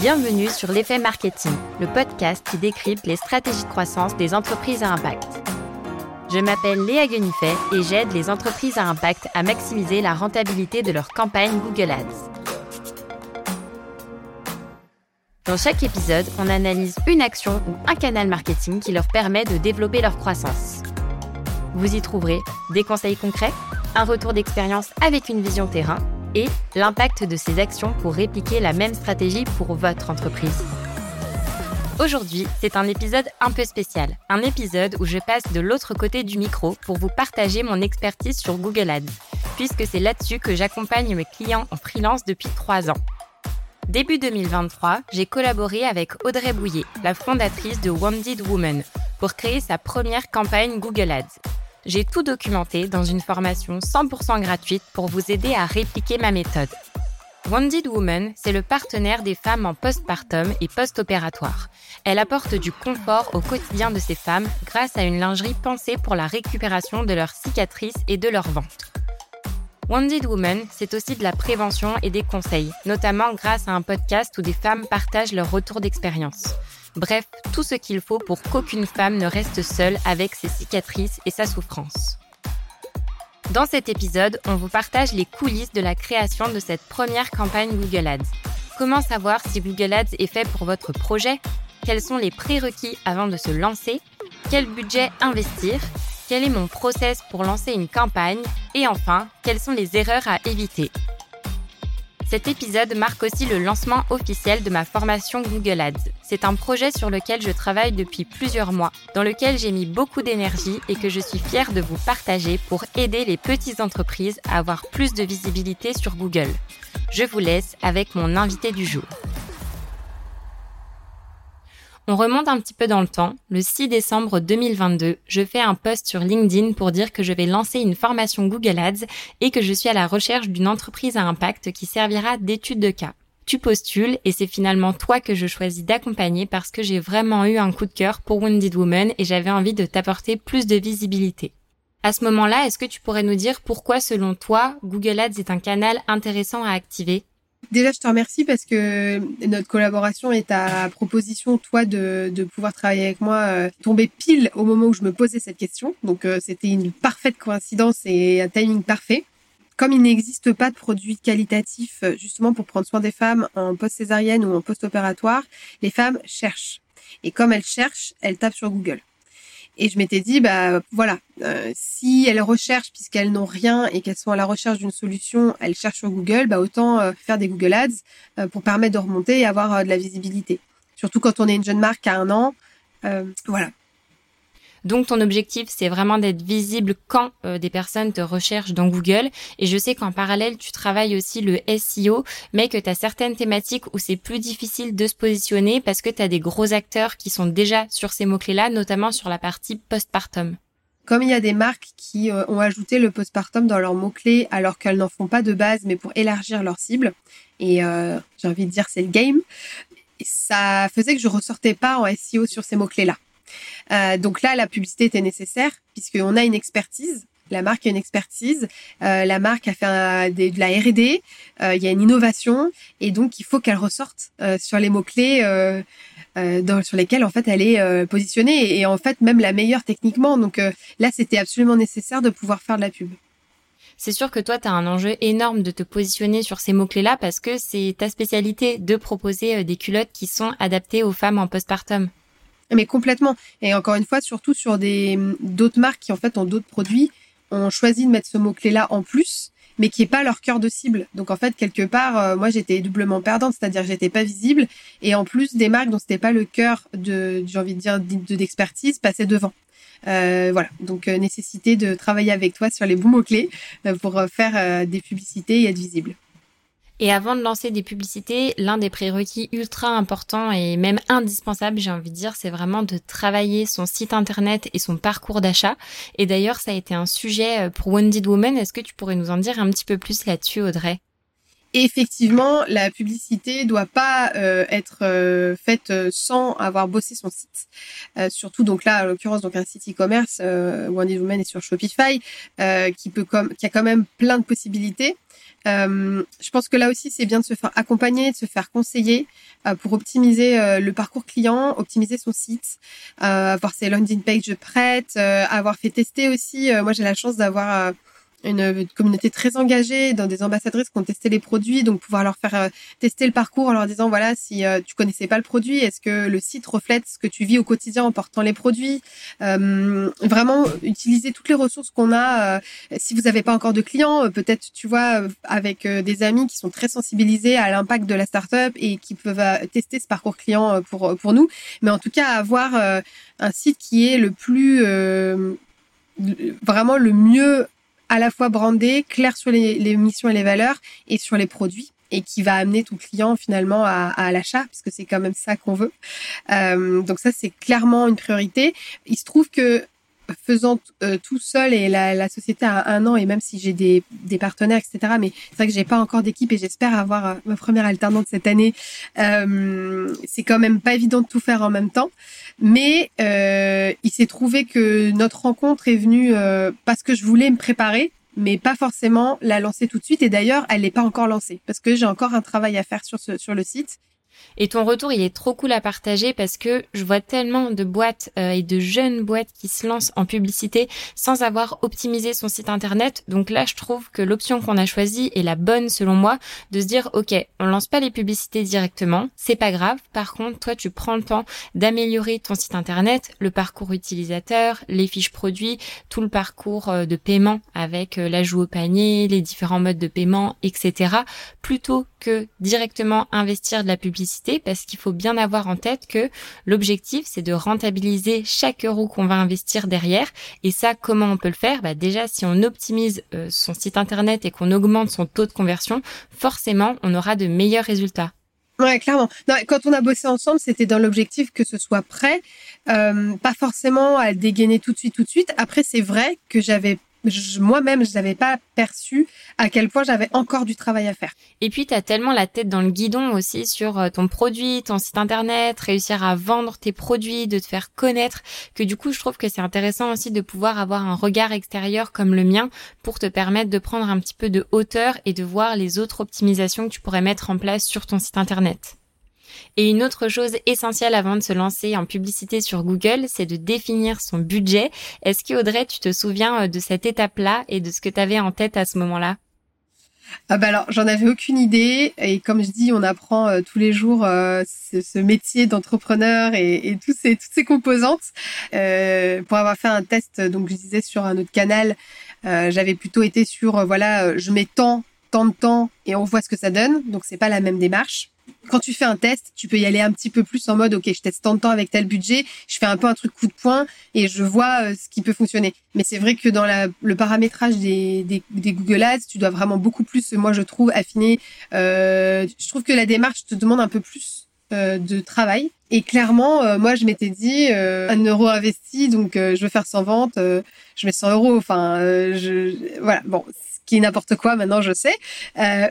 Bienvenue sur l'effet marketing, le podcast qui décrypte les stratégies de croissance des entreprises à impact. Je m'appelle Léa Guenifet et j'aide les entreprises à impact à maximiser la rentabilité de leur campagne Google Ads. Dans chaque épisode, on analyse une action ou un canal marketing qui leur permet de développer leur croissance. Vous y trouverez des conseils concrets, un retour d'expérience avec une vision terrain et l'impact de ces actions pour répliquer la même stratégie pour votre entreprise. Aujourd'hui, c'est un épisode un peu spécial, un épisode où je passe de l'autre côté du micro pour vous partager mon expertise sur Google Ads, puisque c'est là-dessus que j'accompagne mes clients en freelance depuis trois ans. Début 2023, j'ai collaboré avec Audrey Bouillet, la fondatrice de Wounded Woman, pour créer sa première campagne Google Ads. J'ai tout documenté dans une formation 100% gratuite pour vous aider à répliquer ma méthode. Wounded Woman, c'est le partenaire des femmes en postpartum et post-opératoire. Elle apporte du confort au quotidien de ces femmes grâce à une lingerie pensée pour la récupération de leurs cicatrices et de leur ventre. Wounded Woman, c'est aussi de la prévention et des conseils, notamment grâce à un podcast où des femmes partagent leur retour d'expérience. Bref, tout ce qu'il faut pour qu'aucune femme ne reste seule avec ses cicatrices et sa souffrance. Dans cet épisode, on vous partage les coulisses de la création de cette première campagne Google Ads. Comment savoir si Google Ads est fait pour votre projet? Quels sont les prérequis avant de se lancer? Quel budget investir? Quel est mon process pour lancer une campagne? Et enfin, quelles sont les erreurs à éviter? Cet épisode marque aussi le lancement officiel de ma formation Google Ads. C'est un projet sur lequel je travaille depuis plusieurs mois, dans lequel j'ai mis beaucoup d'énergie et que je suis fière de vous partager pour aider les petites entreprises à avoir plus de visibilité sur Google. Je vous laisse avec mon invité du jour. On remonte un petit peu dans le temps. Le 6 décembre 2022, je fais un post sur LinkedIn pour dire que je vais lancer une formation Google Ads et que je suis à la recherche d'une entreprise à impact qui servira d'étude de cas. Tu postules et c'est finalement toi que je choisis d'accompagner parce que j'ai vraiment eu un coup de cœur pour Wounded Woman et j'avais envie de t'apporter plus de visibilité. À ce moment-là, est-ce que tu pourrais nous dire pourquoi selon toi Google Ads est un canal intéressant à activer? Déjà, je te remercie parce que notre collaboration est à proposition, toi, de, pouvoir travailler avec moi, euh, tomber pile au moment où je me posais cette question. Donc, euh, c'était une parfaite coïncidence et un timing parfait. Comme il n'existe pas de produits qualitatifs euh, justement pour prendre soin des femmes en post-césarienne ou en post-opératoire, les femmes cherchent. Et comme elles cherchent, elles tapent sur Google. Et je m'étais dit, bah voilà, euh, si elles recherchent puisqu'elles n'ont rien et qu'elles sont à la recherche d'une solution, elles cherchent sur Google, bah autant euh, faire des Google Ads euh, pour permettre de remonter et avoir de la visibilité. Surtout quand on est une jeune marque à un an, voilà. Donc ton objectif, c'est vraiment d'être visible quand euh, des personnes te recherchent dans Google. Et je sais qu'en parallèle, tu travailles aussi le SEO, mais que tu as certaines thématiques où c'est plus difficile de se positionner parce que tu as des gros acteurs qui sont déjà sur ces mots-clés-là, notamment sur la partie postpartum. Comme il y a des marques qui euh, ont ajouté le postpartum dans leurs mots-clés alors qu'elles n'en font pas de base, mais pour élargir leur cible, et euh, j'ai envie de dire c'est le game, ça faisait que je ressortais pas en SEO sur ces mots-clés-là. Euh, donc là, la publicité était nécessaire puisqu'on a une expertise. La marque a une expertise, euh, la marque a fait de la R&D, euh, il y a une innovation et donc il faut qu'elle ressorte sur les mots clés sur lesquels en fait elle est positionnée et, en fait même la meilleure techniquement. Donc là, c'était absolument nécessaire de pouvoir faire de la pub. C'est sûr que toi, tu as un enjeu énorme de te positionner sur ces mots-clés-là parce que c'est ta spécialité de proposer des culottes qui sont adaptées aux femmes en postpartum. Mais complètement. Et encore une fois, surtout sur des d'autres marques qui en fait ont d'autres produits, ont choisi de mettre ce mot-clé-là en plus, mais qui est pas leur cœur de cible. Donc en fait, quelque part, euh, moi j'étais doublement perdante, c'est-à-dire j'étais pas visible, et en plus des marques dont c'était pas le cœur de, j'ai envie de dire, d'expertise, passaient devant. Euh, voilà, donc euh, nécessité de travailler avec toi sur les bons mots-clés pour faire des publicités et être visible. Et avant de lancer des publicités, l'un des prérequis ultra importants et même indispensable, j'ai envie de dire, c'est vraiment de travailler son site internet et son parcours d'achat. Et d'ailleurs, ça a été un sujet euh, pour Wounded Woman. Est-ce que tu pourrais nous en dire un petit peu plus là-dessus, Audrey? Effectivement, la publicité doit pas euh, être euh, faite sans avoir bossé son site. surtout donc là, en l'occurrence, donc un site e-commerce, euh, Wounded Woman est sur Shopify, qui peut comme, qui a quand même plein de possibilités. Euh, je pense que là aussi, c'est bien de se faire accompagner, de se faire conseiller euh, pour optimiser euh, le parcours client, optimiser son site, avoir ses landing pages prêtes, avoir fait tester aussi. moi, j'ai la chance d'avoir une communauté très engagée, dans des ambassadrices qui ont testé les produits, donc pouvoir leur faire euh, tester le parcours en leur disant voilà si euh, tu connaissais pas le produit, est-ce que le site reflète ce que tu vis au quotidien en portant les produits, euh, vraiment utiliser toutes les ressources qu'on a. si vous n'avez pas encore de clients, peut-être tu vois avec des amis qui sont très sensibilisés à l'impact de la startup et qui peuvent tester ce parcours client pour pour nous, mais en tout cas avoir un site qui est le plus vraiment le mieux à la fois brandé, clair sur les, missions et les valeurs et sur les produits et qui va amener ton client finalement à, à l'achat, puisque c'est quand même ça qu'on veut. Euh, donc ça, c'est clairement une priorité. Il se trouve que faisant euh, tout seul et la, la, société a un an et même si j'ai des, des partenaires etc mais c'est vrai que j'ai pas encore d'équipe et j'espère avoir euh, ma première alternante cette année. Euh, c'est quand même pas évident de tout faire en même temps. Mais euh, il s'est trouvé que notre rencontre est venue euh, parce que je voulais me préparer mais pas forcément la lancer tout de suite. Et d'ailleurs elle n'est pas encore lancée parce que j'ai encore un travail à faire sur ce sur le site et ton retour, il est trop cool à partager parce que je vois tellement de boîtes euh, et de jeunes boîtes qui se lancent en publicité sans avoir optimisé son site internet. Donc là, je trouve que l'option qu'on a choisie est la bonne selon moi de se dire, OK, on lance pas les publicités directement, c'est pas grave. Par contre, toi, tu prends le temps d'améliorer ton site internet, le parcours utilisateur, les fiches produits, tout le parcours euh, de paiement avec euh, l'ajout au panier, les différents modes de paiement, etc. plutôt que directement investir de la publicité parce qu'il faut bien avoir en tête que l'objectif c'est de rentabiliser chaque euro qu'on va investir derrière et ça comment on peut le faire? Bah déjà si on optimise euh, son site internet et qu'on augmente son taux de conversion forcément on aura de meilleurs résultats. Ouais, clairement. quand on a bossé ensemble, c'était dans l'objectif que ce soit prêt, euh, pas forcément à dégainer tout de suite, tout de suite. Après, c'est vrai que j'avais moi-même, je n'avais pas perçu à quel point j'avais encore du travail à faire. Et puis, tu tellement la tête dans le guidon aussi sur euh, ton produit, ton site internet, réussir à vendre tes produits, de te faire connaître, que du coup, je trouve que c'est intéressant aussi de pouvoir avoir un regard extérieur comme le mien pour te permettre de prendre un petit peu de hauteur et de voir les autres optimisations que tu pourrais mettre en place sur ton site internet. Et une autre chose essentielle avant de se lancer en publicité sur Google, c'est de définir son budget. Est-ce que Audrey, tu te souviens euh, de cette étape-là et de ce que tu avais en tête à ce moment-là? Ah bah alors j'en avais aucune idée. Et comme je dis on apprend euh, tous les jours euh, ce, métier d'entrepreneur et, toutes ces composantes. Pour avoir fait un test donc je disais sur un autre canal j'avais plutôt été sur voilà je mets tant tant de temps et on voit ce que ça donne. Donc c'est pas la même démarche quand tu fais un test, tu peux y aller un petit peu plus en mode, OK, je teste tant de temps avec tel budget, je fais un peu un truc coup de poing et je vois euh, ce qui peut fonctionner. Mais c'est vrai que dans la, le paramétrage des, des, des, Google Ads, tu dois vraiment beaucoup plus, moi je trouve, affiner. Euh, je trouve que la démarche te demande un peu plus euh, de travail. Et clairement, euh, moi, je m'étais dit, euh, un euro investi, donc je veux faire 100 ventes, je mets 100 euros. Enfin, je, voilà, bon, ce qui est n'importe quoi, maintenant je sais.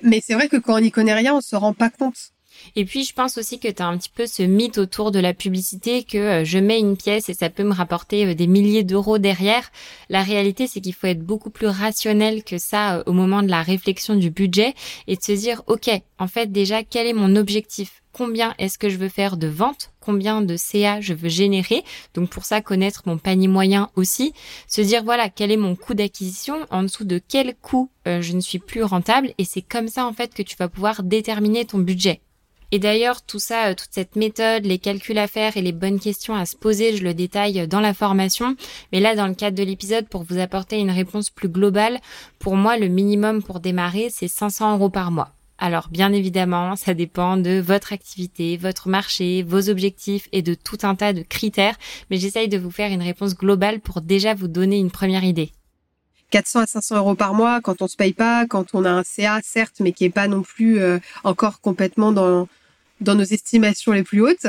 mais c'est vrai que quand on n'y connaît rien, on se rend pas compte et puis, je pense aussi que tu as un petit peu ce mythe autour de la publicité que euh, je mets une pièce et ça peut me rapporter euh, des milliers d'euros derrière. La réalité, c'est qu'il faut être beaucoup plus rationnel que ça euh, au moment de la réflexion du budget et de se dire, OK, en fait, déjà, quel est mon objectif? Combien est-ce que je veux faire de ventes? Combien de CA je veux générer? Donc, pour ça, connaître mon panier moyen aussi. Se dire, voilà, quel est mon coût d'acquisition? En dessous de quel coût je ne suis plus rentable? Et c'est comme ça, en fait, que tu vas pouvoir déterminer ton budget. Et d'ailleurs, tout ça, euh, toute cette méthode, les calculs à faire et les bonnes questions à se poser, je le détaille dans la formation. Mais là, dans le cadre de l'épisode, pour vous apporter une réponse plus globale, pour moi, le minimum pour démarrer, c'est 500 euros par mois. Alors bien évidemment, ça dépend de votre activité, votre marché, vos objectifs et de tout un tas de critères, mais j'essaye de vous faire une réponse globale pour déjà vous donner une première idée. 400 à 500 euros par mois quand on se paye pas, quand on a un CA certes, mais qui est pas non plus euh, encore complètement dans dans nos estimations les plus hautes,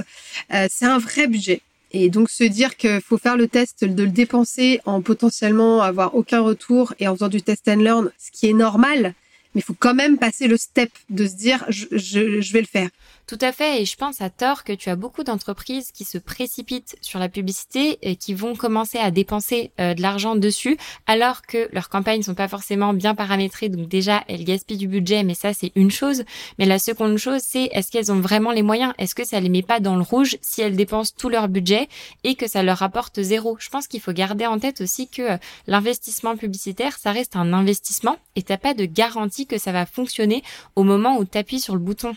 euh, c'est un vrai budget. Et donc se dire qu'il faut faire le test, de le dépenser en potentiellement avoir aucun retour et en faisant du test and learn, ce qui est normal, mais il faut quand même passer le step de se dire je, je, je vais le faire. Tout à fait, et je pense à tort que tu as beaucoup d'entreprises qui se précipitent sur la publicité et qui vont commencer à dépenser euh, de l'argent dessus, alors que leurs campagnes sont pas forcément bien paramétrées, donc déjà elles gaspillent du budget, mais ça c'est une chose. Mais la seconde chose, c'est est-ce qu'elles ont vraiment les moyens? Est-ce que ça les met pas dans le rouge si elles dépensent tout leur budget et que ça leur apporte zéro? Je pense qu'il faut garder en tête aussi que euh, l'investissement publicitaire, ça reste un investissement et t'as pas de garantie que ça va fonctionner au moment où tu appuies sur le bouton.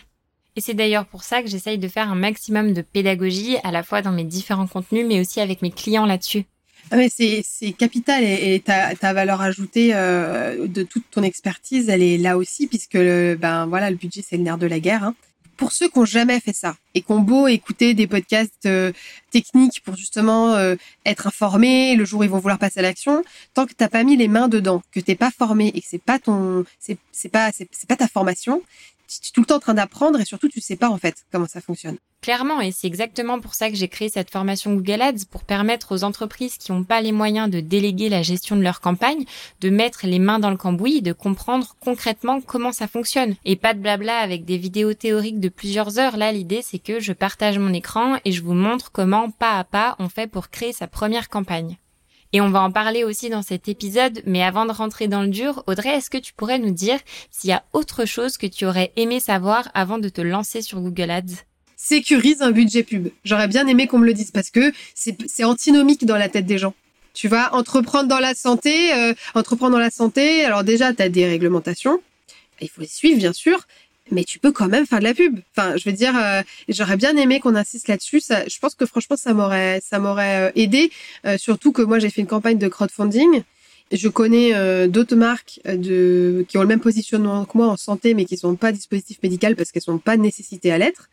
Et c'est d'ailleurs pour ça que j'essaye de faire un maximum de pédagogie, à la fois dans mes différents contenus, mais aussi avec mes clients là-dessus. Ah c'est, capital et, ta, valeur ajoutée euh, de toute ton expertise, elle est là aussi, puisque le, ben voilà, le budget c'est le nerf de la guerre. Hein. Pour ceux qui ont jamais fait ça et qui ont beau écouter des podcasts euh, techniques pour justement euh, être informés le jour où ils vont vouloir passer à l'action, tant que t'as pas mis les mains dedans, que t'es pas formé et que c'est pas ton, c'est pas, c'est pas ta formation, tu es tout le temps en train d'apprendre et surtout tu sais pas en fait comment ça fonctionne. Clairement, et c'est exactement pour ça que j'ai créé cette formation Google Ads pour permettre aux entreprises qui n'ont pas les moyens de déléguer la gestion de leur campagne, de mettre les mains dans le cambouis, de comprendre concrètement comment ça fonctionne. Et pas de blabla avec des vidéos théoriques de plusieurs heures. Là, l'idée c'est que je partage mon écran et je vous montre comment pas à pas on fait pour créer sa première campagne. Et on va en parler aussi dans cet épisode, mais avant de rentrer dans le dur, Audrey, est-ce que tu pourrais nous dire s'il y a autre chose que tu aurais aimé savoir avant de te lancer sur Google Ads? Sécurise un budget pub. J'aurais bien aimé qu'on me le dise parce que c'est antinomique dans la tête des gens. Tu vas entreprendre dans la santé, euh, entreprendre dans la santé, alors déjà, tu as des réglementations, il faut les suivre bien sûr, mais tu peux quand même faire de la pub. Enfin, je veux dire, euh, j'aurais bien aimé qu'on insiste là-dessus. Je pense que franchement, ça m'aurait, ça m'aurait euh, aidé. Surtout que moi, j'ai fait une campagne de crowdfunding. Je connais d'autres marques qui ont le même positionnement que moi en santé, mais qui sont pas dispositifs médicaux parce qu'elles sont pas nécessitées à l'être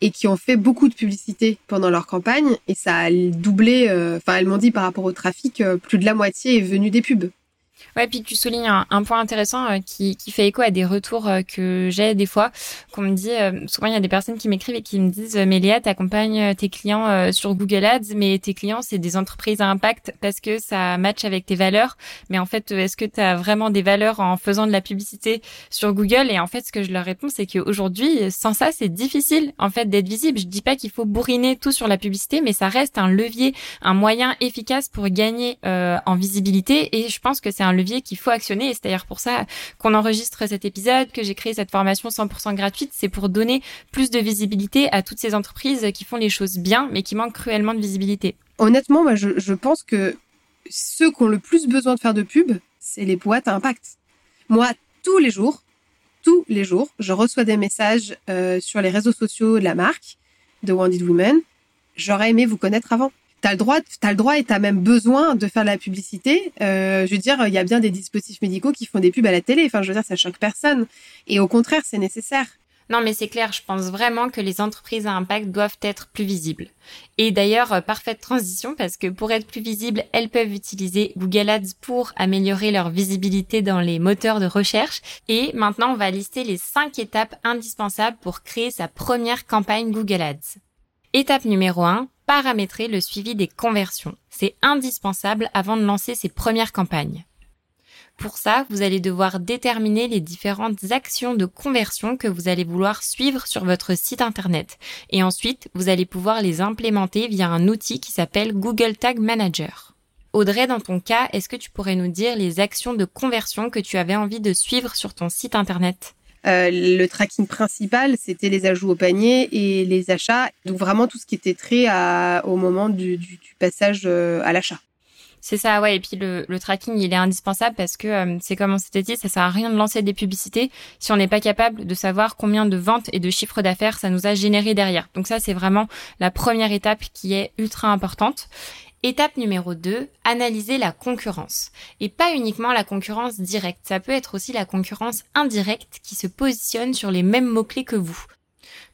et qui ont fait beaucoup de publicité pendant leur campagne et ça a doublé. Enfin, elles m'ont dit par rapport au trafic, plus de la moitié est venu des pubs. Ouais, puis tu soulignes un, point intéressant euh, qui, qui fait écho à des retours euh, que j'ai des fois, qu'on me dit, euh, souvent il y a des personnes qui m'écrivent et qui me disent, mais Léa, t'accompagnes tes clients sur Google Ads, mais tes clients, c'est des entreprises à impact parce que ça match avec tes valeurs. Mais en fait, est-ce que tu as vraiment des valeurs en faisant de la publicité sur Google? Et en fait, ce que je leur réponds, c'est qu'aujourd'hui, sans ça, c'est difficile en fait d'être visible. Je dis pas qu'il faut bourriner tout sur la publicité, mais ça reste un levier, un moyen efficace pour gagner en visibilité. Et je pense que c'est un levier qu'il faut actionner. Et c'est d'ailleurs pour ça qu'on enregistre cet épisode, que j'ai créé cette formation 100% gratuite. C'est pour donner plus de visibilité à toutes ces entreprises qui font les choses bien, mais qui manquent cruellement de visibilité. Honnêtement, moi, je, pense que ceux qui ont le plus besoin de faire de pub, c'est les boîtes à impact. Moi, tous les jours, tous les jours, je reçois des messages euh, sur les réseaux sociaux de la marque de Wanted Women. J'aurais aimé vous connaître avant t'as le droit, t'as le droit et t'as même besoin de faire de la publicité. Euh, je veux dire, il y a bien des dispositifs médicaux qui font des pubs à la télé. Enfin, je veux dire, ça choque personne. Et au contraire, c'est nécessaire. Non, mais c'est clair, je pense vraiment que les entreprises à impact doivent être plus visibles. Et d'ailleurs, euh, parfaite transition parce que pour être plus visibles, elles peuvent utiliser Google Ads pour améliorer leur visibilité dans les moteurs de recherche. Et maintenant, on va lister les cinq étapes indispensables pour créer sa première campagne Google Ads. Étape numéro 1, paramétrer le suivi des conversions. C'est indispensable avant de lancer ses premières campagnes. Pour ça, vous allez devoir déterminer les différentes actions de conversion que vous allez vouloir suivre sur votre site internet. Et ensuite, vous allez pouvoir les implémenter via un outil qui s'appelle Google Tag Manager. Audrey, dans ton cas, est-ce que tu pourrais nous dire les actions de conversion que tu avais envie de suivre sur ton site internet? Euh, le tracking principal, c'était les ajouts au panier et les achats. Donc vraiment tout ce qui était trait au moment du, passage euh, à l'achat. C'est ça, ouais. Et puis le, tracking, il est indispensable parce que euh, c'est comme on s'était dit, ça sert à rien de lancer des publicités si on n'est pas capable de savoir combien de ventes et de chiffres d'affaires ça nous a généré derrière. Donc ça, c'est vraiment la première étape qui est ultra importante. Étape numéro 2, analyser la concurrence. Et pas uniquement la concurrence directe, ça peut être aussi la concurrence indirecte qui se positionne sur les mêmes mots-clés que vous.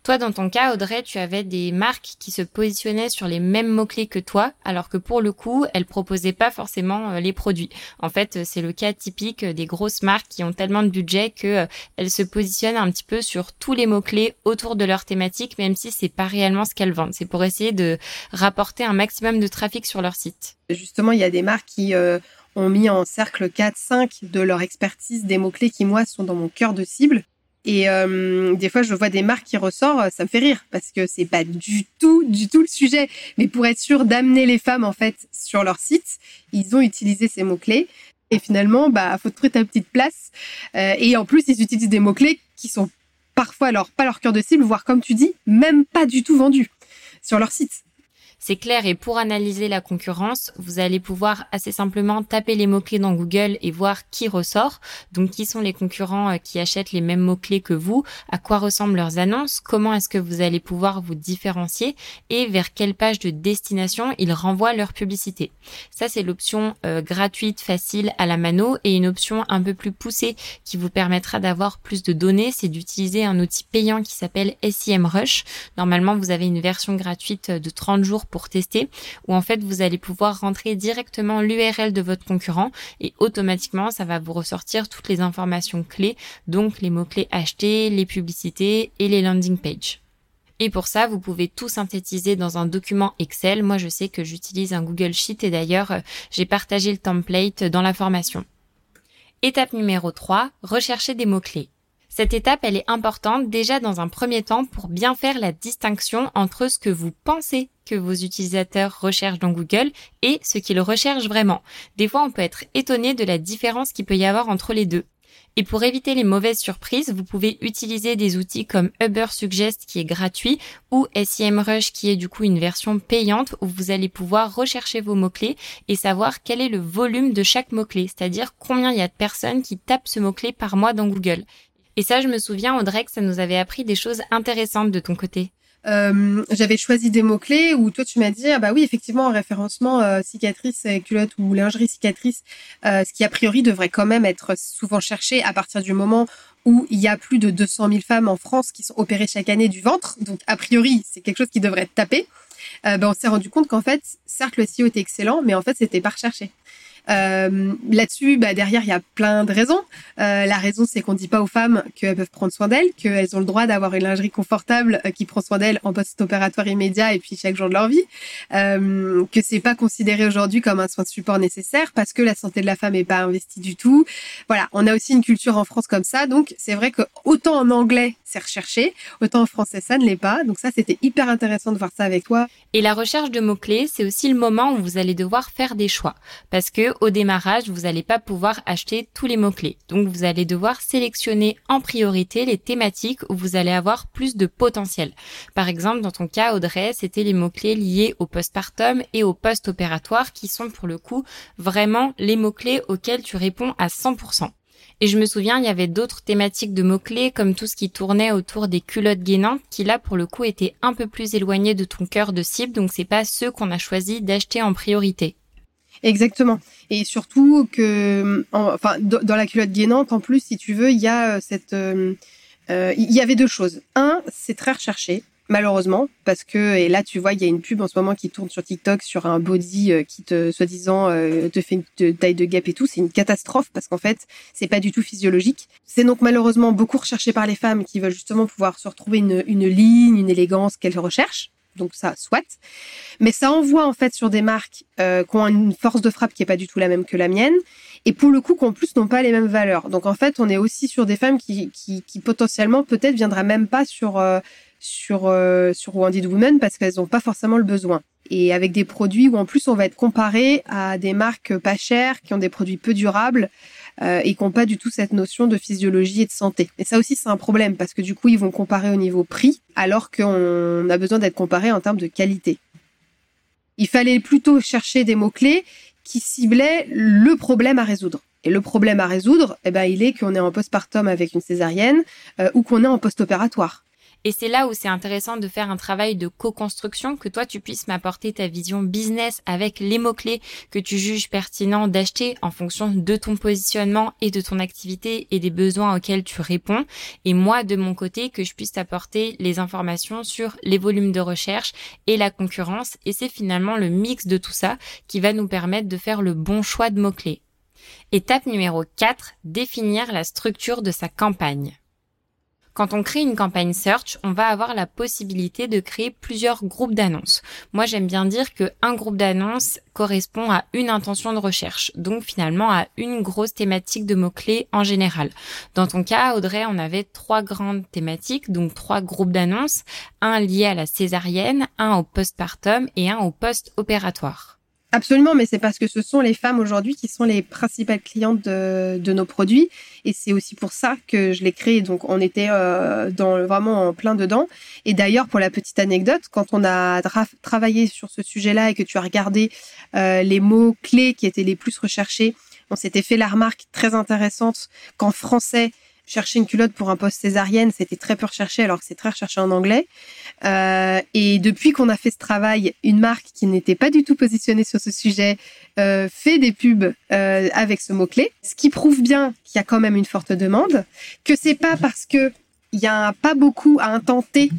Toi, dans ton cas, Audrey, tu avais des marques qui se positionnaient sur les mêmes mots-clés que toi, alors que pour le coup, elles proposaient pas forcément euh, les produits. En fait, c'est le cas typique des grosses marques qui ont tellement de budget que euh, elles se positionnent un petit peu sur tous les mots-clés autour de leur thématique, même si c'est pas réellement ce qu'elles vendent. C'est pour essayer de rapporter un maximum de trafic sur leur site. Justement, il y a des marques qui euh, ont mis en cercle 4-5 de leur expertise des mots-clés qui, moi, sont dans mon cœur de cible. Et euh, des fois, je vois des marques qui ressortent, ça me fait rire parce que c'est pas du tout, du tout le sujet. Mais pour être sûr d'amener les femmes en fait sur leur site, ils ont utilisé ces mots clés. Et finalement, bah, faut trouver ta petite place. Euh, et en plus, ils utilisent des mots clés qui sont parfois alors pas leur cœur de cible, voire comme tu dis, même pas du tout vendus sur leur site. C'est clair et pour analyser la concurrence, vous allez pouvoir assez simplement taper les mots-clés dans Google et voir qui ressort. Donc qui sont les concurrents euh, qui achètent les mêmes mots-clés que vous, à quoi ressemblent leurs annonces, comment est-ce que vous allez pouvoir vous différencier? Et vers quelle page de destination ils renvoient leur publicité? Ça c'est l'option euh, gratuite, facile à la mano et une option un peu plus poussée qui vous permettra d'avoir plus de données, c'est d'utiliser un outil payant qui s'appelle SEMrush. Normalement, vous avez une version gratuite de 30 jours pour tester, où en fait vous allez pouvoir rentrer directement l'URL de votre concurrent et automatiquement ça va vous ressortir toutes les informations clés, donc les mots-clés achetés, les publicités et les landing pages. Et pour ça, vous pouvez tout synthétiser dans un document Excel. Moi, je sais que j'utilise un Google Sheet et d'ailleurs, euh, j'ai partagé le template dans la formation. Étape numéro 3, rechercher des mots-clés. Cette étape, elle est importante déjà dans un premier temps pour bien faire la distinction entre ce que vous pensez que vos utilisateurs recherchent dans Google et ce qu'ils recherchent vraiment. Des fois, on peut être étonné de la différence qu'il peut y avoir entre les deux. Et pour éviter les mauvaises surprises, vous pouvez utiliser des outils comme Uber Suggest qui est gratuit ou SEMrush qui est du coup une version payante où vous allez pouvoir rechercher vos mots-clés et savoir quel est le volume de chaque mot-clé, c'est-à-dire combien il y a de personnes qui tapent ce mot-clé par mois dans Google. Et ça, je me souviens, Audrey, que ça nous avait appris des choses intéressantes de ton côté. Euh, j'avais choisi des mots-clés où toi tu m'as dit ah bah oui effectivement en référencement euh, cicatrice culotte ou lingerie cicatrice euh, ce qui a priori devrait quand même être souvent cherché à partir du moment où il y a plus de 200 000 femmes en France qui sont opérées chaque année du ventre. Donc a priori c'est quelque chose qui devrait être tapé. Euh, ben, on s'est rendu compte qu'en fait certes le SEO était excellent mais en fait c'était pas recherché euh, Là-dessus, bah, derrière, il y a plein de raisons. Euh, la raison, c'est qu'on dit pas aux femmes qu'elles peuvent prendre soin d'elles, qu'elles ont le droit d'avoir une lingerie confortable euh, qui prend soin d'elles en post-opératoire immédiat et puis chaque jour de leur vie. Euh, que c'est pas considéré aujourd'hui comme un soin de support nécessaire parce que la santé de la femme est pas investie du tout. Voilà, on a aussi une culture en France comme ça, donc c'est vrai que autant en anglais c'est recherché, autant en français ça ne l'est pas. Donc ça, c'était hyper intéressant de voir ça avec toi. Et la recherche de mots clés, c'est aussi le moment où vous allez devoir faire des choix parce que au démarrage, vous n'allez pas pouvoir acheter tous les mots-clés. Donc vous allez devoir sélectionner en priorité les thématiques où vous allez avoir plus de potentiel. Par exemple, dans ton cas, Audrey, c'était les mots-clés liés au postpartum et au post-opératoire qui sont pour le coup vraiment les mots-clés auxquels tu réponds à 100%. Et je me souviens, il y avait d'autres thématiques de mots-clés, comme tout ce qui tournait autour des culottes gainantes, qui là, pour le coup, étaient un peu plus éloignés de ton cœur de cible, donc c'est pas ceux qu'on a choisi d'acheter en priorité. Exactement. Et surtout que, enfin, dans la culotte gainante, en plus, si tu veux, il y a euh, cette, euh, euh, il y avait deux choses. Un, c'est très recherché, malheureusement, parce que et là, tu vois, il y a une pub en ce moment qui tourne sur TikTok sur un body qui te, soi-disant, te fait une taille de gap et tout. C'est une catastrophe parce qu'en fait, c'est pas du tout physiologique. C'est donc malheureusement beaucoup recherché par les femmes qui veulent justement pouvoir se retrouver une, une ligne, une élégance qu'elles recherchent donc ça, soit. Mais ça envoie en fait sur des marques euh, qui ont une force de frappe qui est pas du tout la même que la mienne, et pour le coup, qu'en plus n'ont pas les mêmes valeurs. Donc en fait, on est aussi sur des femmes qui, qui, qui potentiellement peut-être viendraient même pas sur euh, sur euh, sur Wounded Women parce qu'elles n'ont pas forcément le besoin. Et avec des produits où en plus on va être comparé à des marques pas chères qui ont des produits peu durables euh, et qui n'ont pas du tout cette notion de physiologie et de santé. Et ça aussi, c'est un problème parce que du coup, ils vont comparer au niveau prix alors qu'on a besoin d'être comparé en termes de qualité. Il fallait plutôt chercher des mots-clés qui ciblaient le problème à résoudre. Et le problème à résoudre, eh ben, il est qu'on est en postpartum avec une césarienne euh, ou qu'on est en post-opératoire. Et c'est là où c'est intéressant de faire un travail de co-construction, que toi tu puisses m'apporter ta vision business avec les mots-clés que tu juges pertinent d'acheter en fonction de ton positionnement et de ton activité et des besoins auxquels tu réponds. Et moi, de mon côté, que je puisse t'apporter les informations sur les volumes de recherche et la concurrence. Et c'est finalement le mix de tout ça qui va nous permettre de faire le bon choix de mots-clés. Étape numéro 4, définir la structure de sa campagne. Quand on crée une campagne search, on va avoir la possibilité de créer plusieurs groupes d'annonces. Moi, j'aime bien dire que un groupe d'annonces correspond à une intention de recherche, donc finalement à une grosse thématique de mots-clés en général. Dans ton cas, Audrey, on avait trois grandes thématiques, donc trois groupes d'annonces, un lié à la césarienne, un au postpartum et un au post-opératoire. Absolument, mais c'est parce que ce sont les femmes aujourd'hui qui sont les principales clientes de, nos produits, et c'est aussi pour ça que je l'ai créé. Donc, on était euh, dans vraiment en plein dedans. Et d'ailleurs, pour la petite anecdote, quand on a travaillé sur ce sujet-là et que tu as regardé euh, les mots clés qui étaient les plus recherchés, on s'était fait la remarque très intéressante qu'en français chercher une culotte pour un poste césarienne, c'était très peu recherché alors que c'est très recherché en anglais. Euh, et depuis qu'on a fait ce travail, une marque qui n'était pas du tout positionnée sur ce sujet euh, fait des pubs euh, avec ce mot-clé, ce qui prouve bien qu'il y a quand même une forte demande, que c'est pas parce que il y a pas beaucoup à intenter.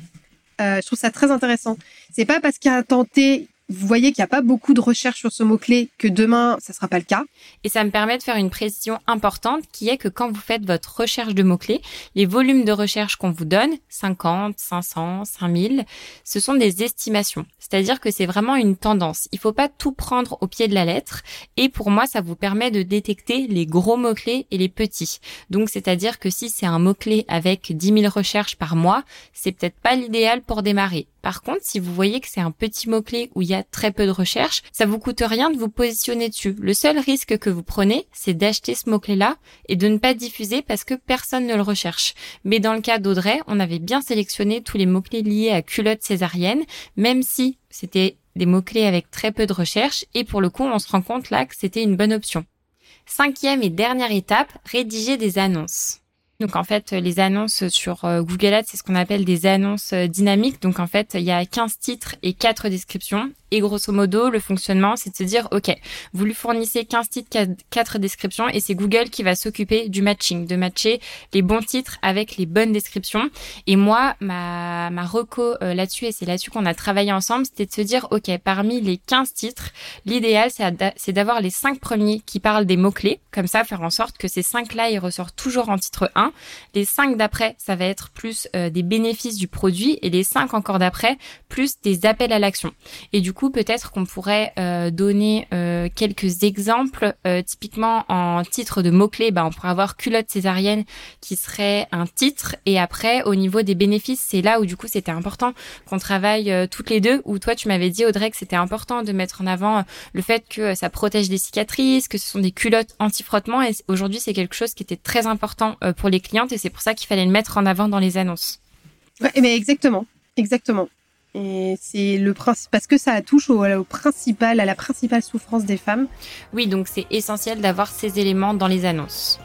Je trouve ça très intéressant. C'est pas parce qu'il y a un tenté, vous voyez qu'il n'y a pas beaucoup de recherches sur ce mot-clé, que demain, ça sera pas le cas. Et ça me permet de faire une précision importante qui est que quand vous faites votre recherche de mots-clés, les volumes de recherche qu'on vous donne, 50, 500, 5000, ce sont des estimations. C'est-à-dire que c'est vraiment une tendance. Il faut pas tout prendre au pied de la lettre. Et pour moi, ça vous permet de détecter les gros mots-clés et les petits. Donc, c'est-à-dire que si c'est un mot-clé avec 10 000 recherches par mois, c'est peut-être pas l'idéal pour démarrer. Par contre, si vous voyez que c'est un petit mot-clé où il y a très peu de recherches, ça vous coûte rien de vous positionner dessus. Le seul risque que vous prenez, c'est d'acheter ce mot-clé-là et de ne pas diffuser parce que personne ne le recherche. Mais dans le cas d'Audrey, on avait bien sélectionné tous les mots-clés liés à culotte césarienne, même si c'était des mots-clés avec très peu de recherches et pour le coup, on se rend compte là que c'était une bonne option. Cinquième et dernière étape, rédiger des annonces. Donc en fait, les annonces sur euh, Google Ads, c'est ce qu'on appelle des annonces euh, dynamiques. Donc en fait, il y a 15 titres et 4 descriptions. Et grosso modo, le fonctionnement, c'est de se dire, OK, vous lui fournissez 15 titres, 4 descriptions, et c'est Google qui va s'occuper du matching, de matcher les bons titres avec les bonnes descriptions. Et moi, ma, ma reco euh, là-dessus, et c'est là-dessus qu'on a travaillé ensemble, c'était de se dire, OK, parmi les 15 titres, l'idéal, c'est d'avoir les 5 premiers qui parlent des mots-clés. Comme ça, faire en sorte que ces 5-là, ils ressortent toujours en titre 1. Les 5 d'après, ça va être plus euh, des bénéfices du produit, et les 5 encore d'après, plus des appels à l'action. Et du coup, peut-être qu'on pourrait euh, donner euh, quelques exemples. Typiquement, en titre de mots-clés, bah, on pourrait avoir culotte césarienne qui serait un titre. Et après, au niveau des bénéfices, c'est là où du coup c'était important qu'on travaille toutes les deux. Où toi, tu m'avais dit, Audrey, que c'était important de mettre en avant le fait que ça protège des cicatrices, que ce sont des culottes anti-frottement. Et aujourd'hui, c'est quelque chose qui était très important pour les clientes et c'est pour ça qu'il fallait le mettre en avant dans les annonces. Ouais, mais exactement, exactement. Et c'est le principe parce que ça touche au, au, principal, à la principale souffrance des femmes. Oui, donc c'est essentiel d'avoir ces éléments dans les annonces.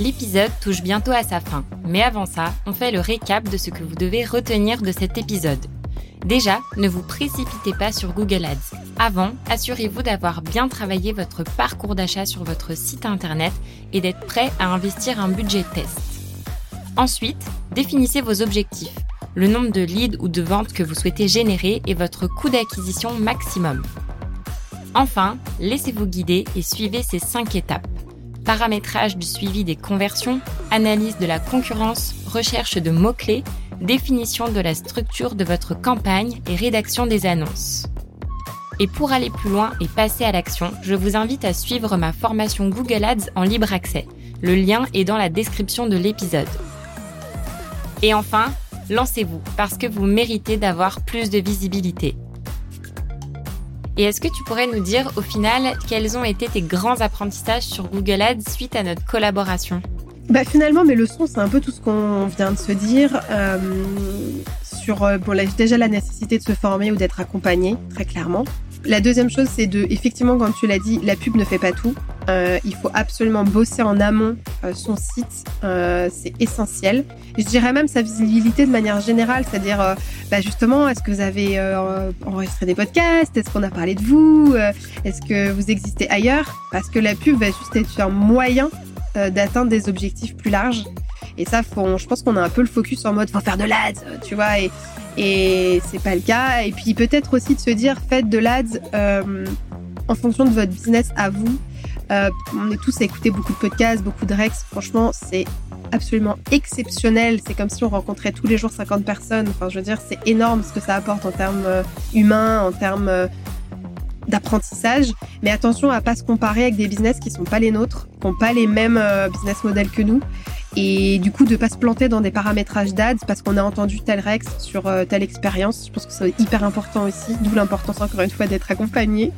L'épisode touche bientôt à sa fin, mais avant ça, on fait le récap de ce que vous devez retenir de cet épisode. Déjà, ne vous précipitez pas sur Google Ads. Avant, assurez-vous d'avoir bien travaillé votre parcours d'achat sur votre site internet et d'être prêt à investir un budget test. Ensuite, définissez vos objectifs, le nombre de leads ou de ventes que vous souhaitez générer et votre coût d'acquisition maximum. Enfin, laissez-vous guider et suivez ces 5 étapes. Paramétrage du suivi des conversions, analyse de la concurrence, recherche de mots-clés, définition de la structure de votre campagne et rédaction des annonces. Et pour aller plus loin et passer à l'action, je vous invite à suivre ma formation Google Ads en libre accès. Le lien est dans la description de l'épisode. Et enfin, lancez-vous parce que vous méritez d'avoir plus de visibilité. Et est-ce que tu pourrais nous dire au final quels ont été tes grands apprentissages sur Google Ads suite à notre collaboration? Bah finalement, mes leçons, c'est un peu tout ce qu'on vient de se dire euh, sur euh, bon, déjà la nécessité de se former ou d'être accompagné, très clairement. La deuxième chose, c'est de, effectivement, comme tu l'as dit, la pub ne fait pas tout. Euh, il faut absolument bosser en amont euh, son site, euh, c'est essentiel. Je dirais même sa visibilité de manière générale, c'est-à-dire, euh, bah justement, est-ce que vous avez euh, enregistré des podcasts? Est-ce qu'on a parlé de vous? Est-ce que vous existez ailleurs? Parce que la pub va juste être un moyen d'atteindre des objectifs plus larges. Et ça, faut, je pense qu'on a un peu le focus en mode, faut faire de l'ads, tu vois, et, et c'est pas le cas. Et puis peut-être aussi de se dire, faites de l'ads en fonction de votre business à vous. Euh, on est tous à écouter beaucoup de podcasts, beaucoup de rex. Franchement, c'est absolument exceptionnel. C'est comme si on rencontrait tous les jours 50 personnes. Enfin, je veux dire, c'est énorme ce que ça apporte en termes euh, humains, en termes euh, d'apprentissage. Mais attention à pas se comparer avec des business qui sont pas les nôtres, qui n'ont pas les mêmes euh, business models que nous. Et du coup, de pas se planter dans des paramétrages d'ads parce qu'on a entendu tel Rex sur telle expérience. Je pense que c'est hyper important aussi. D'où l'importance, encore une fois, d'être accompagné.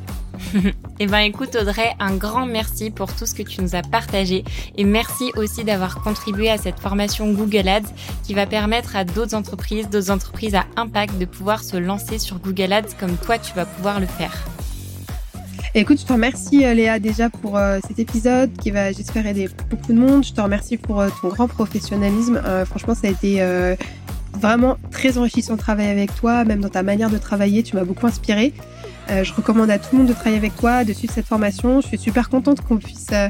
eh ben écoute Audrey, un grand merci pour tout ce que tu nous as partagé et merci aussi d'avoir contribué à cette formation Google Ads qui va permettre à d'autres entreprises, d'autres entreprises à impact de pouvoir se lancer sur Google Ads comme toi tu vas pouvoir le faire. Écoute, je te remercie euh, Léa déjà pour euh, cet épisode qui va, j'espère, aider beaucoup de monde. Je te remercie pour euh, ton grand professionnalisme. franchement, ça a été vraiment très enrichissant de travailler avec toi, même dans ta manière de travailler. Tu m'as beaucoup inspiré. Euh, je recommande à tout le monde de travailler avec toi, de suivre cette formation. Je suis super contente qu'on puisse euh,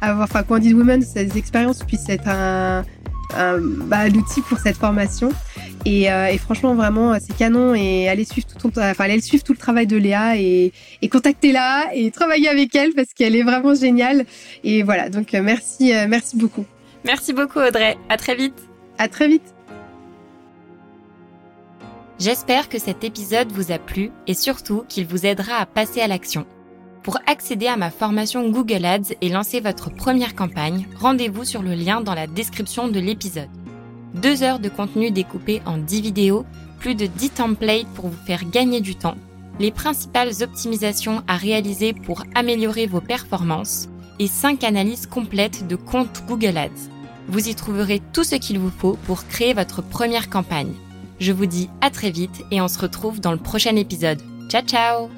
avoir, enfin, Candid Women, ces expériences puissent être un, un bah, l'outil pour cette formation. Et, euh, et, franchement, vraiment, c'est canon. Et allez suivre tout, ton, enfin, allez suivre tout le travail de Léa et, et contactez-la et travaillez avec elle parce qu'elle est vraiment géniale. Et voilà. Donc, merci, merci beaucoup. Merci beaucoup, Audrey. À très vite. À très vite. J'espère que cet épisode vous a plu et surtout qu'il vous aidera à passer à l'action. Pour accéder à ma formation Google Ads et lancer votre première campagne, rendez-vous sur le lien dans la description de l'épisode. Deux heures de contenu découpé en 10 vidéos, plus de 10 templates pour vous faire gagner du temps, les principales optimisations à réaliser pour améliorer vos performances et 5 analyses complètes de compte Google Ads. Vous y trouverez tout ce qu'il vous faut pour créer votre première campagne. Je vous dis à très vite et on se retrouve dans le prochain épisode. Ciao ciao